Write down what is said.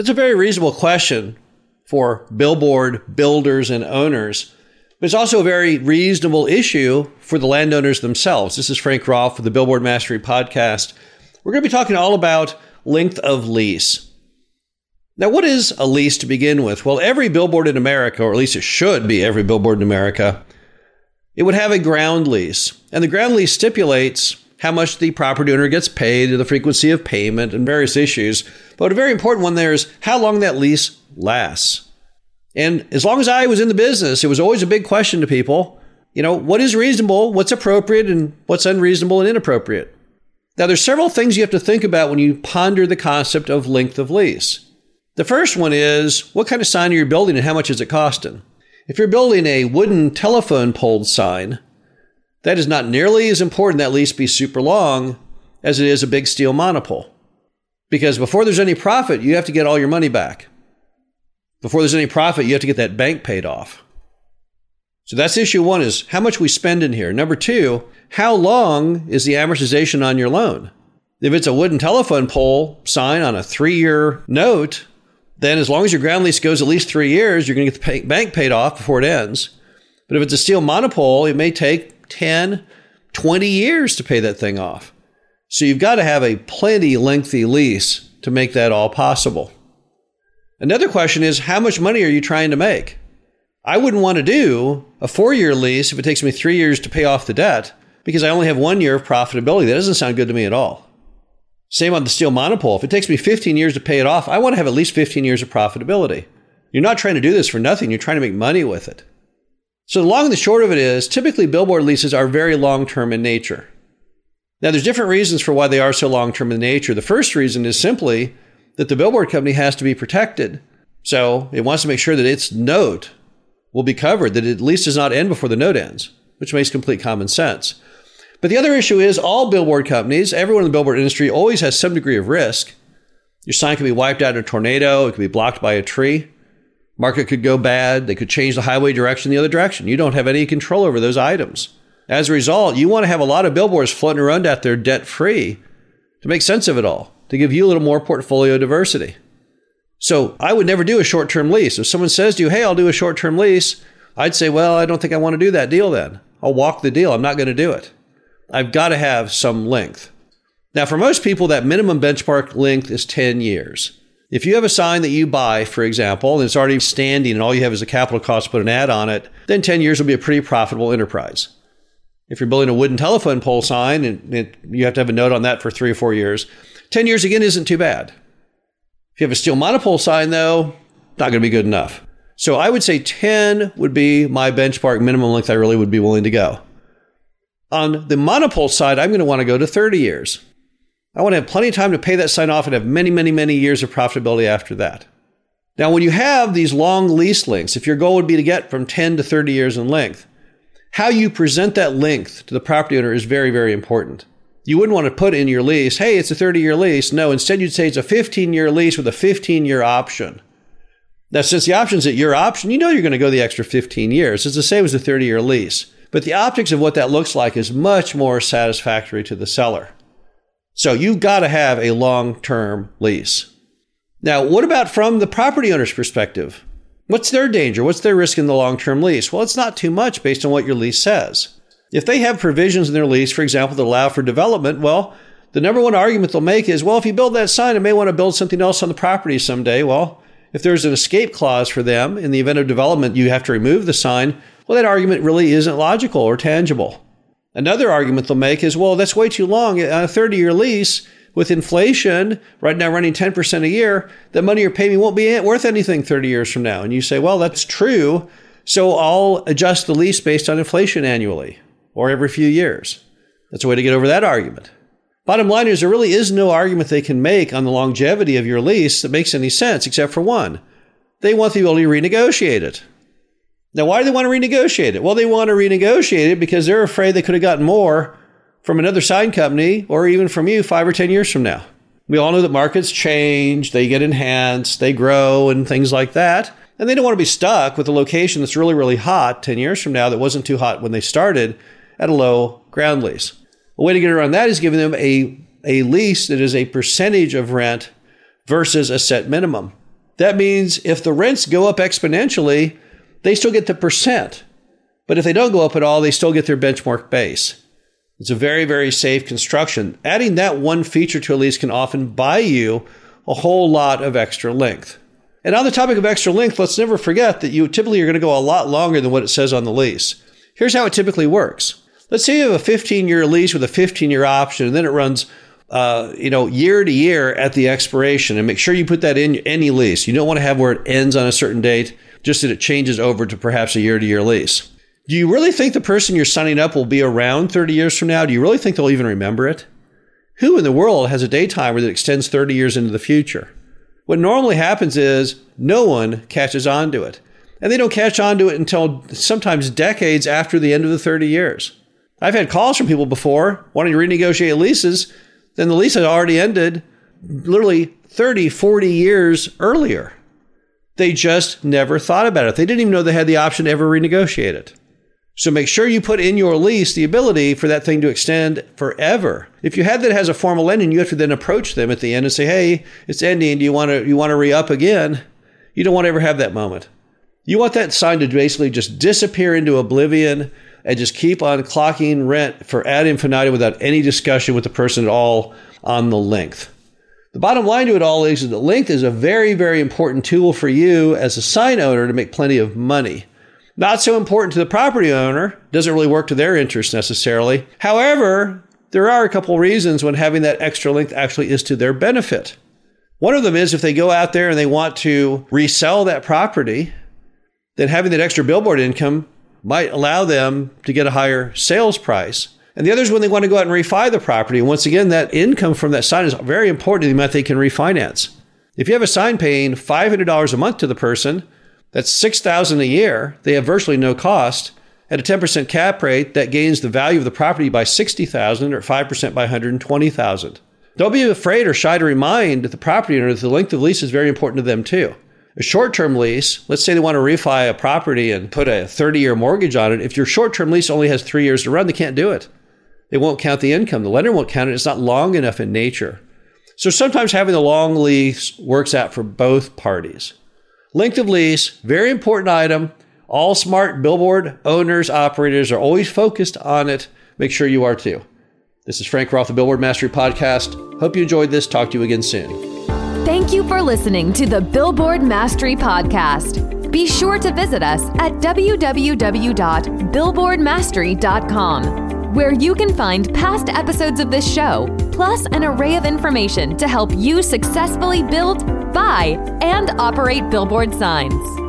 That's a very reasonable question for billboard builders and owners. But it's also a very reasonable issue for the landowners themselves. This is Frank Rolfe with the Billboard Mastery Podcast. We're going to be talking all about length of lease. Now, what is a lease to begin with? Well, every billboard in America, or at least it should be every billboard in America, it would have a ground lease. And the ground lease stipulates how much the property owner gets paid, the frequency of payment, and various issues. But a very important one there is how long that lease lasts. And as long as I was in the business, it was always a big question to people. You know, what is reasonable, what's appropriate, and what's unreasonable and inappropriate? Now, there's several things you have to think about when you ponder the concept of length of lease. The first one is what kind of sign are you building and how much is it costing? If you're building a wooden telephone pole sign, that is not nearly as important that lease be super long as it is a big steel monopole. Because before there's any profit, you have to get all your money back. Before there's any profit, you have to get that bank paid off. So that's issue one is how much we spend in here. Number two, how long is the amortization on your loan? If it's a wooden telephone pole sign on a three year note, then as long as your ground lease goes at least three years, you're going to get the pay- bank paid off before it ends. But if it's a steel monopole, it may take 10, 20 years to pay that thing off. So you've got to have a plenty lengthy lease to make that all possible. Another question is how much money are you trying to make? I wouldn't want to do a four year lease if it takes me three years to pay off the debt because I only have one year of profitability. That doesn't sound good to me at all. Same on the steel monopole. If it takes me 15 years to pay it off, I want to have at least 15 years of profitability. You're not trying to do this for nothing, you're trying to make money with it. So the long and the short of it is typically billboard leases are very long term in nature. Now there's different reasons for why they are so long term in nature. The first reason is simply that the billboard company has to be protected. So it wants to make sure that its note will be covered, that it at least does not end before the note ends, which makes complete common sense. But the other issue is all billboard companies, everyone in the billboard industry always has some degree of risk. Your sign can be wiped out in a tornado, it could be blocked by a tree. Market could go bad. They could change the highway direction the other direction. You don't have any control over those items. As a result, you want to have a lot of billboards floating around out there debt free to make sense of it all, to give you a little more portfolio diversity. So I would never do a short term lease. If someone says to you, hey, I'll do a short term lease, I'd say, well, I don't think I want to do that deal then. I'll walk the deal. I'm not going to do it. I've got to have some length. Now, for most people, that minimum benchmark length is 10 years. If you have a sign that you buy, for example, and it's already standing and all you have is a capital cost to put an ad on it, then 10 years will be a pretty profitable enterprise. If you're building a wooden telephone pole sign and it, you have to have a note on that for three or four years, 10 years again isn't too bad. If you have a steel monopole sign, though, not going to be good enough. So I would say 10 would be my benchmark minimum length I really would be willing to go. On the monopole side, I'm going to want to go to 30 years. I want to have plenty of time to pay that sign off and have many, many, many years of profitability after that. Now, when you have these long lease lengths, if your goal would be to get from 10 to 30 years in length, how you present that length to the property owner is very, very important. You wouldn't want to put in your lease, hey, it's a 30 year lease. No, instead you'd say it's a 15 year lease with a 15 year option. Now, since the option's at your option, you know you're going to go the extra 15 years. It's the same as a 30 year lease. But the optics of what that looks like is much more satisfactory to the seller. So you've got to have a long term lease. Now, what about from the property owner's perspective? What's their danger? What's their risk in the long term lease? Well, it's not too much based on what your lease says. If they have provisions in their lease, for example, that allow for development, well, the number one argument they'll make is, well, if you build that sign, I may want to build something else on the property someday. Well, if there's an escape clause for them in the event of development, you have to remove the sign. Well, that argument really isn't logical or tangible. Another argument they'll make is, well, that's way too long. On a 30 year lease, with inflation right now running 10% a year, the money you're paying me won't be worth anything 30 years from now. And you say, well, that's true. So I'll adjust the lease based on inflation annually or every few years. That's a way to get over that argument. Bottom line is, there really is no argument they can make on the longevity of your lease that makes any sense, except for one. They want the ability to renegotiate it. Now, why do they want to renegotiate it? Well, they want to renegotiate it because they're afraid they could have gotten more from another sign company or even from you five or 10 years from now. We all know that markets change, they get enhanced, they grow, and things like that. And they don't want to be stuck with a location that's really, really hot 10 years from now that wasn't too hot when they started at a low ground lease. A way to get around that is giving them a, a lease that is a percentage of rent versus a set minimum. That means if the rents go up exponentially, they still get the percent. But if they don't go up at all, they still get their benchmark base. It's a very, very safe construction. Adding that one feature to a lease can often buy you a whole lot of extra length. And on the topic of extra length, let's never forget that you typically are going to go a lot longer than what it says on the lease. Here's how it typically works. Let's say you have a 15 year lease with a 15 year option, and then it runs, uh, you know, year to year at the expiration. And make sure you put that in any lease. You don't want to have where it ends on a certain date, just that it changes over to perhaps a year to year lease. Do you really think the person you're signing up will be around 30 years from now? Do you really think they'll even remember it? Who in the world has a day timer that extends 30 years into the future? What normally happens is no one catches on to it. And they don't catch on to it until sometimes decades after the end of the 30 years. I've had calls from people before wanting to renegotiate leases, then the lease had already ended literally 30, 40 years earlier. They just never thought about it. They didn't even know they had the option to ever renegotiate it. So make sure you put in your lease the ability for that thing to extend forever. If you had that has a formal ending, you have to then approach them at the end and say, "Hey, it's ending. Do you want to you want to re up again?" You don't want to ever have that moment. You want that sign to basically just disappear into oblivion and just keep on clocking rent for ad infinitum without any discussion with the person at all on the length. The bottom line to it all is that length is a very, very important tool for you as a sign owner to make plenty of money. Not so important to the property owner, doesn't really work to their interest necessarily. However, there are a couple reasons when having that extra length actually is to their benefit. One of them is if they go out there and they want to resell that property, then having that extra billboard income might allow them to get a higher sales price. And the other is when they want to go out and refi the property. And once again, that income from that sign is very important to the amount they can refinance. If you have a sign paying $500 a month to the person, that's $6,000 a year. They have virtually no cost. At a 10% cap rate, that gains the value of the property by 60,000 or 5% by 120,000. Don't be afraid or shy to remind the property owner that the length of lease is very important to them too. A short term lease, let's say they want to refi a property and put a 30 year mortgage on it. If your short term lease only has three years to run, they can't do it. They won't count the income. The lender won't count it. It's not long enough in nature. So sometimes having the long lease works out for both parties. Length of lease, very important item. All smart billboard owners, operators are always focused on it. Make sure you are too. This is Frank Rolfe, the Billboard Mastery Podcast. Hope you enjoyed this. Talk to you again soon. Thank you for listening to the Billboard Mastery Podcast. Be sure to visit us at www.billboardmastery.com, where you can find past episodes of this show, plus an array of information to help you successfully build buy, and operate billboard signs.